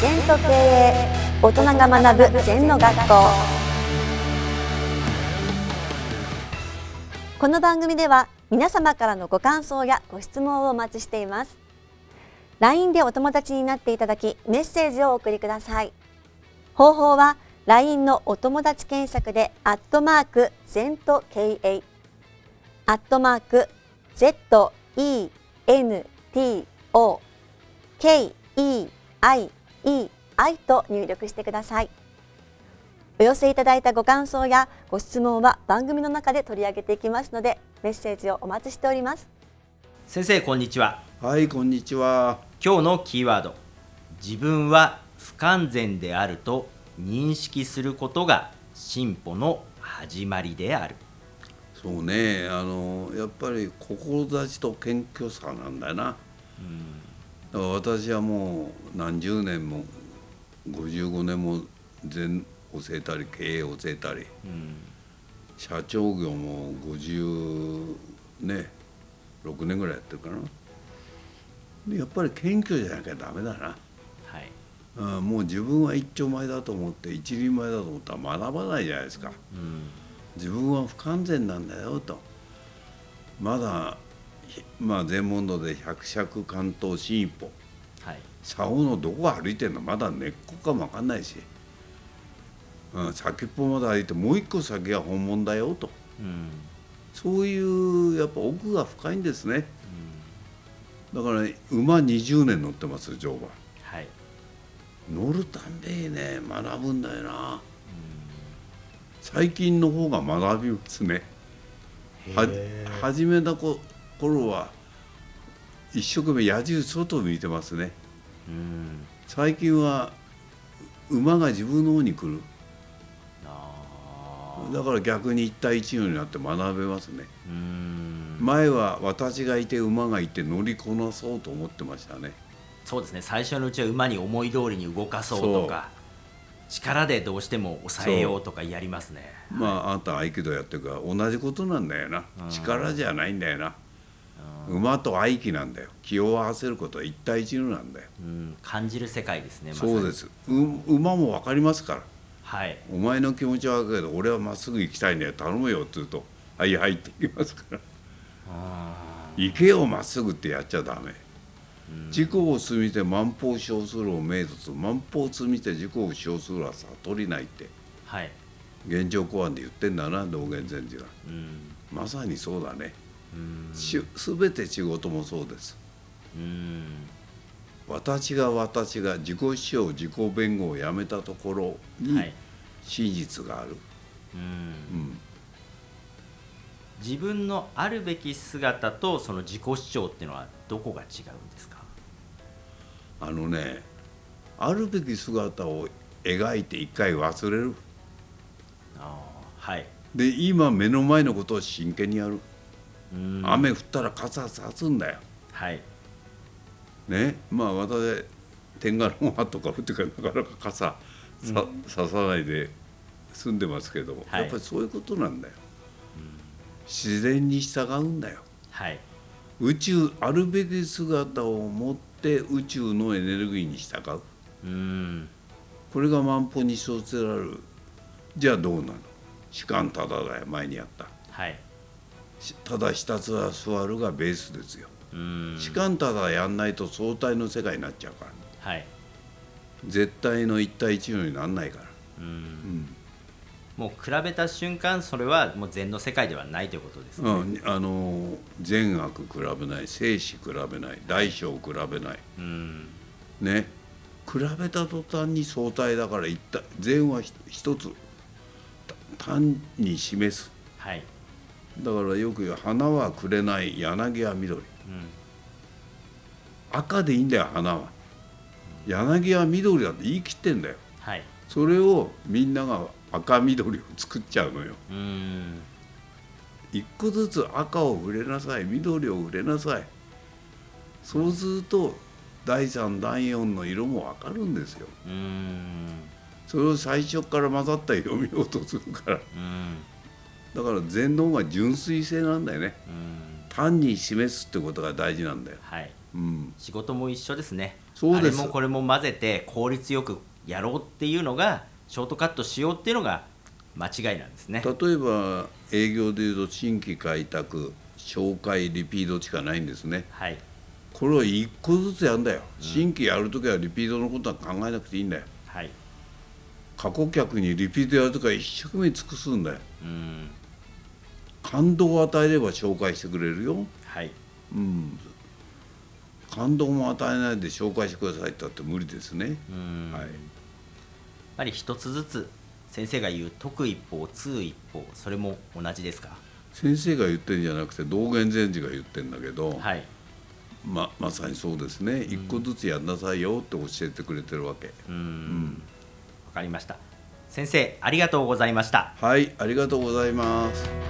全と経営大人が学ぶ全の学校。この番組では皆様からのご感想やご質問をお待ちしています。LINE でお友達になっていただきメッセージをお送りください。方法は LINE のお友達検索でアットマーク全と経営アットマーク ZENTO KEIEI と入力してください。お寄せいただいたご感想やご質問は番組の中で取り上げていきますのでメッセージをお待ちしております。先生こんにちは。はいこんにちは。今日のキーワード。自分は不完全であると認識することが進歩の始まりである。そうね。あのやっぱり志と謙虚さなんだよな、だから私はもう何十年も55年も全教えたり経営を教えたり、社長業も50ね6年ぐらいやってるかな。でやっぱり謙虚じゃなきゃダメだな、はい。うん、もう自分は一丁前だと思って一人前だと思ったら学ばないじゃないですか、自分は不完全なんだよと。まだひまあ全問答で百尺関東進一歩。はい。竿のどこ歩いてんの？まだ根っこかも分かんないし、うん、先っぽまで歩いてもう一個先が本物だよと。うん。そういうやっぱ奥が深いんですね、だから、馬20年乗ってます乗馬。はい。乗るたんびにね学ぶんだよな、最近の方が学びますね。は始めたこ頃は一生懸命矢印外を見てますね。うん。最近は馬が自分の方に来る。あだから逆に一対一になって学べますね。前は私がいて馬がいて乗りこなそうと思ってましたね。そうですね。最初のうちは馬に思い通りに動かそうとか力でどうしても抑えようとかやりますね。まああんた合気道やってるから同じことなんだよな。力じゃないんだよな馬と合気なんだよ。気を合わせることは一対一のなんだよ。うん。感じる世界ですねまそうです。う馬も分かりますから。はい。お前の気持ちは分かるけど俺はまっすぐ行きたいんだよ。頼むよって言うと「はいはい」って言いますから。あ「行けよまっすぐ」ってやっちゃダメ。自己を積みて万法生するを明卒万法積みて自己を生するは悟りないって。ーはい。現状公安で言ってんだな道元禅師がうん。まさにそうだねうんし全て仕事もそうです。うん。私が私が自己主張自己弁護をやめたところにはい。真実がある、うん。うん。自分のあるべき姿とその自己主張っていうのはどこが違うんですか？あのねあるべき姿を描いて一回忘れる。あーはい。で今目の前のことを真剣にやる、うん雨降ったら傘さすんだよ。はい。ね？まあ私天下の間とか降ってからなかなか傘さ、ささないで済んでますけども、はい。やっぱりそういうことなんだよ、自然に従うんだよ。はい。宇宙あるべき姿を持って宇宙のエネルギーに従う。うん。これが万歩に生せられる。じゃあどうなの？士官ただだよ前にやった。はい。しただひたすら座るがベースですよ。うん。士官ただやんないと相対の世界になっちゃうから。はい。絶対の一対一のにならないから。うん。もう比べた瞬間それはもう禅の世界ではないということですね、うん、あの善悪比べない生死比べない大小比べない。うん。ね。比べた途端に相対だから一体善はひ一つた単に示す。はいだからよく言う花はくれない柳は緑。うん。赤でいいんだよ花は。柳は緑だって言い切ってんだよ。はい。それをみんなが赤緑を作っちゃうのよ。うん。一個ずつ赤を触れなさい。緑を触れなさい。そうすると第3第4の色も分かるんですよ。うん。それを最初から混ざった色見ようとするから。うんだから全能が純粋性なんだよね。うん。単に示すってことが大事なんだよ。はい。うん、仕事も一緒ですね。そうです。あれもこれも混ぜて効率よくやろうっていうのがショートカットしようっていうのが間違いなんですね。例えば営業でいうと新規開拓紹介リピートしかないんですね。はい。これを一個ずつやるんだよ、新規やるときはリピートのことは考えなくていいんだよ。はい。過去客にリピートやるときは一生懸命尽くすんだよ。うん感動を与えれば紹介してくれるよ、はい。うん、感動も与えないで紹介してくださいって言ったって無理ですね、うん。はい。やっぱり一つずつ先生が言う得一方通一方それも同じですか？先生が言ってるんじゃなくて道元禅師が言ってるんだけど、はい。ままさにそうですね。一個ずつやんなさいよって教えてくれてるわけ、うん。わかりました。先生ありがとうございました。はい。ありがとうございます